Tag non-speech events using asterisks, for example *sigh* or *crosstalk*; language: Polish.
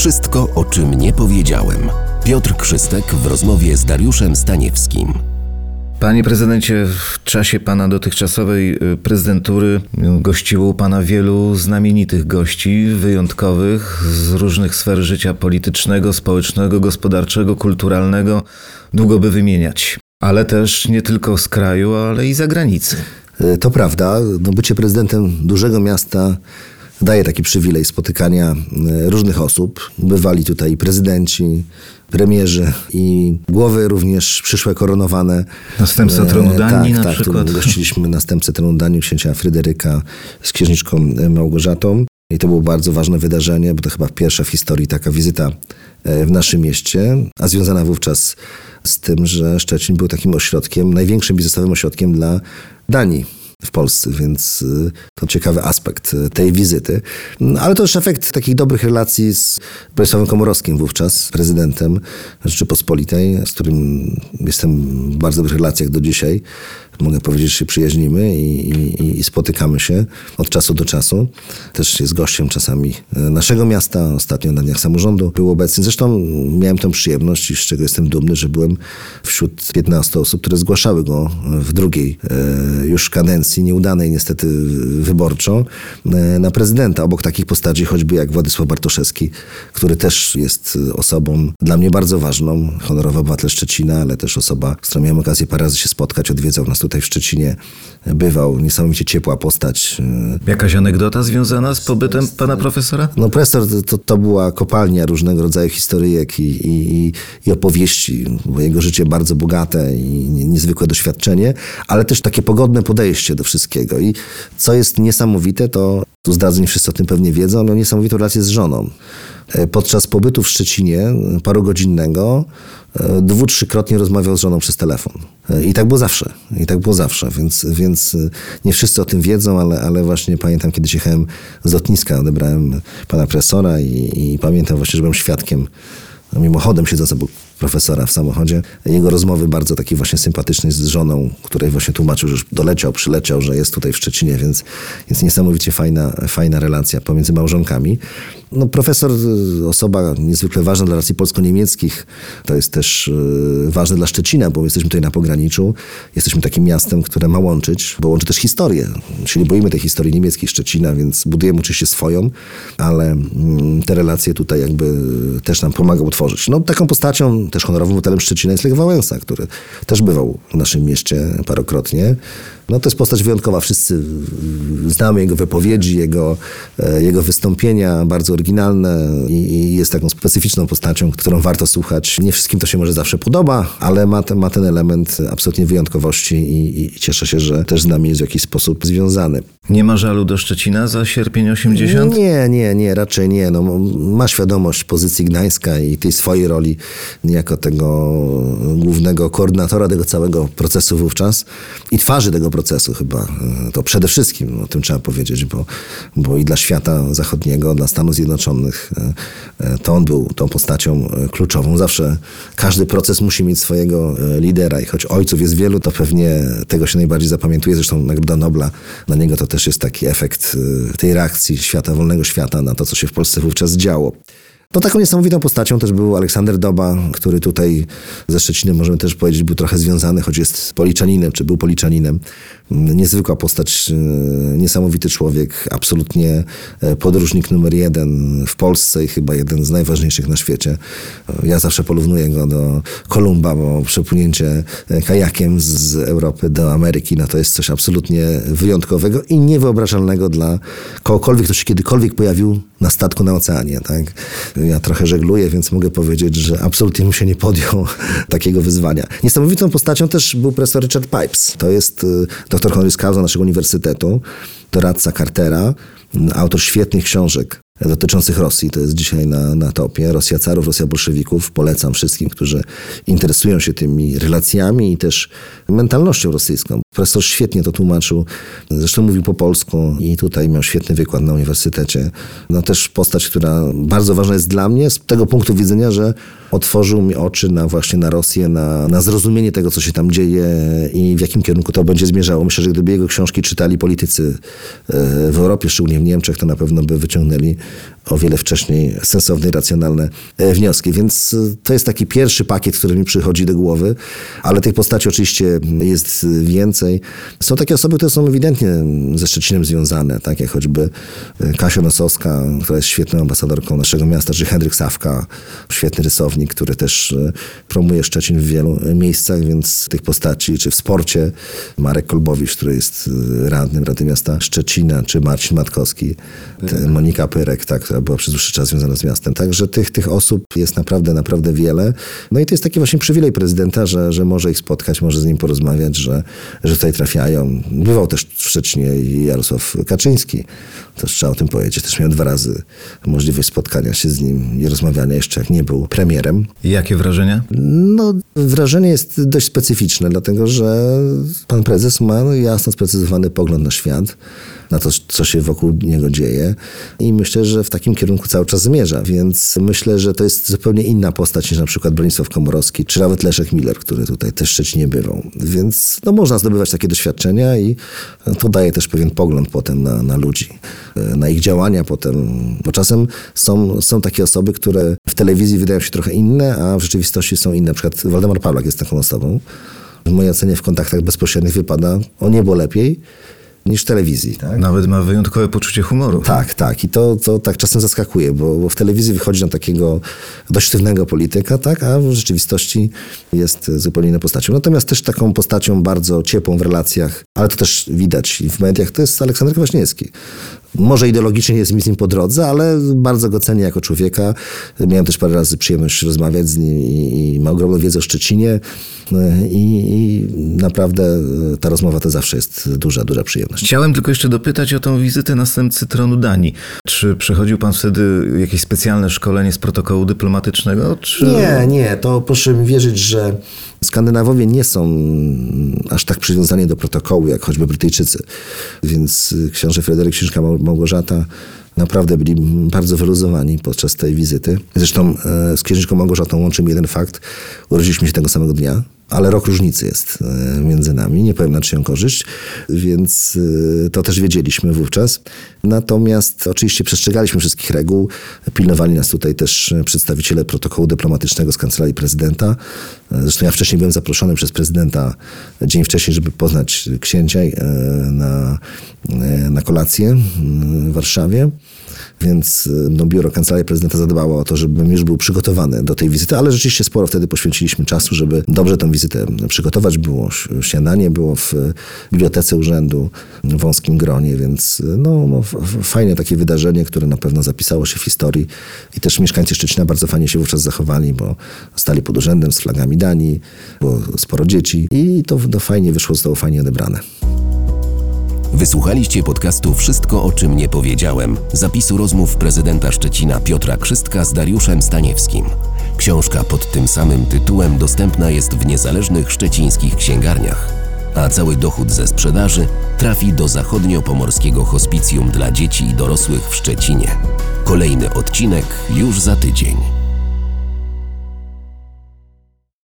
Wszystko, o czym nie powiedziałem. Piotr Krzystek w rozmowie z Dariuszem Staniewskim. Panie prezydencie, w czasie pana dotychczasowej y, prezydentury gościło u pana wielu znamienitych gości, wyjątkowych z różnych sfer życia politycznego, społecznego, gospodarczego, kulturalnego. Długo by wymieniać. Ale też nie tylko z kraju, ale i za granicy. E, To prawda, no bycie prezydentem dużego miasta daje taki przywilej spotykania e, różnych osób. Bywali tutaj prezydenci, premierzy i głowy również przyszłe koronowane. Następca tronu E, Danii tak, na tak, tu przykład. Gościliśmy następcę tronu Danii, księcia Fryderyka z księżniczką e, Małgorzatą. I to było bardzo ważne wydarzenie, bo to chyba pierwsza w historii taka wizyta w naszym mieście, a związana wówczas z tym, że Szczecin był takim ośrodkiem, największym biznesowym ośrodkiem dla Danii w Polsce, więc y, to ciekawy aspekt y, tej wizyty. Ale to też efekt takich dobrych relacji z Bronisławem Komorowskim wówczas, prezydentem Rzeczypospolitej, z którym jestem w bardzo dobrych relacjach do dzisiaj. Mogę powiedzieć, że się przyjaźnimy i, i, i spotykamy się od czasu do czasu. Też jest gościem czasami y, naszego miasta, ostatnio na Dniach Samorządu był obecny. Zresztą miałem tą przyjemność i z czego jestem dumny, że byłem wśród 15 osób, które zgłaszały go w drugiej już kadencji, nieudanej niestety wyborczo, e, na prezydenta. Obok takich postaci choćby jak Władysław Bartoszewski, który też jest osobą dla mnie bardzo ważną, honorowy obywatel Szczecina, ale też osoba, z którą miałem okazję parę razy się spotkać, odwiedzał nas tutaj w Szczecinie, bywał, niesamowicie ciepła postać. e, Jakaś anegdota związana z pobytem pana profesora? no Prestor to, to, była kopalnia różnego rodzaju historyjek i, i, i- i opowieści, bo jego życie bardzo bogate i nie- niezwykłe doświadczenie, ale też takie pogodne podejście do wszystkiego. I co jest niesamowite, to tu zdradzę, nie wszyscy o tym pewnie wiedzą, miał niesamowitą relację z żoną. E, Podczas pobytu w Szczecinie, e, parogodzinnego, e, dwu, trzykrotnie rozmawiał z żoną przez telefon. I tak było zawsze. I tak było zawsze, więc, więc nie wszyscy o tym wiedzą, ale, ale właśnie pamiętam, kiedy jechałem z lotniska, odebrałem pana profesora i, i pamiętam właśnie, że byłem świadkiem, no mimochodem siedząc obok profesora w samochodzie, jego rozmowy bardzo takiej właśnie sympatycznej z żoną, której właśnie tłumaczył, że już doleciał, przyleciał, że jest tutaj w Szczecinie, więc jest niesamowicie fajna, fajna relacja pomiędzy małżonkami. No, profesor, y, osoba niezwykle ważna dla relacji polsko-niemieckich, to jest też y, ważne dla Szczecina, bo jesteśmy tutaj na pograniczu, jesteśmy takim miastem, które ma łączyć, bo łączy też historię. Czyli boimy tej historii niemieckiej Szczecina, więc budujemy oczywiście swoją, ale mm, te relacje tutaj jakby też nam pomagał utworzyć. No, taką postacią, też honorowym hotelem Szczecina jest Lech Wałęsa, który też bywał w naszym mieście parokrotnie. No to jest postać wyjątkowa. Wszyscy znamy jego wypowiedzi, jego, e, jego wystąpienia, bardzo oryginalne i, i jest taką specyficzną postacią, którą warto słuchać. Nie wszystkim to się może zawsze podoba, ale ma ma ten element absolutnie wyjątkowości i, i cieszę się, że też z nami jest w jakiś sposób związany. Nie ma żalu do Szczecina za sierpień 80? Nie, nie, nie, raczej nie. No, ma świadomość pozycji Gdańska i tej swojej roli jako tego głównego koordynatora tego całego procesu wówczas i twarzy tego procesu chyba. E, To przede wszystkim, o tym trzeba powiedzieć, bo, bo i dla świata zachodniego, dla Stanów Zjednoczonych e, e, to on był tą postacią kluczową. Zawsze każdy proces musi mieć swojego lidera i choć ojców jest wielu, to pewnie tego się najbardziej zapamiętuje. Zresztą Nagroda Nobla, dla niego to też jest taki efekt e, tej reakcji świata, wolnego świata na to, co się w Polsce wówczas działo. No taką niesamowitą postacią też był Aleksander Doba, który tutaj ze Szczecinem możemy też powiedzieć był trochę związany, choć jest policzaninem, czy był policzaninem. Niezwykła postać, e, niesamowity człowiek, absolutnie e, podróżnik numer jeden w Polsce i chyba jeden z najważniejszych na świecie. Ja zawsze porównuję go do Kolumba, bo przepłynięcie e, kajakiem z Europy do Ameryki, no to jest coś absolutnie wyjątkowego i niewyobrażalnego dla kogokolwiek, kto się kiedykolwiek pojawił na statku na oceanie. Tak? Ja trochę żegluję, więc mogę powiedzieć, że absolutnie bym się nie podjął *laughs* takiego wyzwania. Niesamowitą postacią też był profesor Richard Pipes. To jest y, doktor honoris causa naszego uniwersytetu, doradca Cartera, autor świetnych książek dotyczących Rosji. To jest dzisiaj na, na topie. Rosja carów, Rosja bolszewików. Polecam wszystkim, którzy interesują się tymi relacjami i też mentalnością rosyjską. Profesor świetnie to tłumaczył. Zresztą mówił po polsku i tutaj miał świetny wykład na uniwersytecie. No też postać, która bardzo ważna jest dla mnie z tego punktu widzenia, że otworzył mi oczy na właśnie na Rosję, na, na zrozumienie tego, co się tam dzieje i w jakim kierunku to będzie zmierzało. Myślę, że gdyby jego książki czytali politycy e, w Europie, szczególnie w Niemczech, to na pewno by wyciągnęli o wiele wcześniej sensowne i racjonalne e, wnioski. Więc e, to jest taki pierwszy pakiet, który mi przychodzi do głowy, ale tych postaci oczywiście jest więcej. Są takie osoby, które są ewidentnie ze Szczecinem związane, tak jak choćby e, Kasia Nosowska, która jest świetną ambasadorką naszego miasta, czy Henryk Sawka, świetny rysownik, który też promuje Szczecin w wielu miejscach, więc tych postaci, czy w sporcie Marek Kolbowicz, który jest radnym Rady Miasta Szczecina, czy Marcin Matkowski, te, Monika Pyrek, tak, która była przez dłuższy czas związana z miastem. Także tych, tych osób jest naprawdę, naprawdę wiele. No i to jest taki właśnie przywilej prezydenta, że, że może ich spotkać, może z nim porozmawiać, że, że tutaj trafiają. Bywał też w Szczecinie i Jarosław Kaczyński. Też trzeba o tym powiedzieć. Też miał dwa razy możliwość spotkania się z nim i rozmawiania jeszcze jak nie był premierem. Jakie wrażenia? No, wrażenie jest dość specyficzne, dlatego że pan prezes ma no, jasno sprecyzowany pogląd na świat, na to, co się wokół niego dzieje i myślę, że w takim kierunku cały czas zmierza, więc myślę, że to jest zupełnie inna postać niż na przykład Bronisław Komorowski, czy nawet Leszek Miller, który tutaj też Szczecinie bywał. Więc no, można zdobywać takie doświadczenia i to daje też pewien pogląd potem na, na ludzi, na ich działania potem, bo czasem są, są takie osoby, które w telewizji wydają się trochę inne, a w rzeczywistości są inne. Na przykład Waldemar Pawlak jest taką osobą. W mojej ocenie w kontaktach bezpośrednich wypada o niebo lepiej niż w telewizji. Tak? Nawet ma wyjątkowe poczucie humoru. Tak, tak. I to, to tak czasem zaskakuje, bo, bo w telewizji wychodzi na takiego dość sztywnego polityka, tak, a w rzeczywistości jest zupełnie inną postacią. Natomiast też taką postacią bardzo ciepłą w relacjach, ale to też widać w mediach, to jest Aleksander Kwaśniewski. Może ideologicznie jest mi z nim po drodze, ale bardzo go cenię jako człowieka. Miałem też parę razy przyjemność rozmawiać z nim i, i ma ogromną wiedzę o Szczecinie i, i naprawdę ta rozmowa to zawsze jest duża, duża przyjemność. Chciałem tylko jeszcze dopytać o tą wizytę następcy tronu Danii. Czy przechodził pan wtedy jakieś specjalne szkolenie z protokołu dyplomatycznego? Czy... Nie, nie. To proszę mi wierzyć, że Skandynawowie nie są aż tak przywiązani do protokołu, jak choćby Brytyjczycy. Więc książę Fryderyk Księżka Małgorzata naprawdę byli bardzo wyluzowani podczas tej wizyty. Zresztą e, z księżniczką Małgorzatą łączy mi jeden fakt. Urodziliśmy się tego samego dnia, ale rok różnicy jest e, między nami, nie powiem na czyją korzyść, więc e, to też wiedzieliśmy wówczas. Natomiast oczywiście przestrzegaliśmy wszystkich reguł, pilnowali nas tutaj też przedstawiciele protokołu dyplomatycznego z Kancelarii Prezydenta. Zresztą ja wcześniej byłem zaproszony przez prezydenta dzień wcześniej, żeby poznać księcia na, na kolację w Warszawie. Więc no, biuro Kancelarii Prezydenta zadbało o to, żebym już był przygotowany do tej wizyty, ale rzeczywiście sporo wtedy poświęciliśmy czasu, żeby dobrze tę wizytę przygotować. Było śniadanie, było w bibliotece urzędu w wąskim gronie, więc no, no, fajne takie wydarzenie, które na pewno zapisało się w historii i też mieszkańcy Szczecina bardzo fajnie się wówczas zachowali, bo stali pod urzędem z flagami Danii, było sporo dzieci i to, to fajnie wyszło, zostało fajnie odebrane. Wysłuchaliście podcastu Wszystko o czym nie powiedziałem. Zapisu rozmów prezydenta Szczecina Piotra Krzystka z Dariuszem Staniewskim. Książka pod tym samym tytułem dostępna jest w niezależnych szczecińskich księgarniach. A cały dochód ze sprzedaży trafi do zachodnio-pomorskiego hospicjum dla dzieci i dorosłych w Szczecinie. Kolejny odcinek już za tydzień.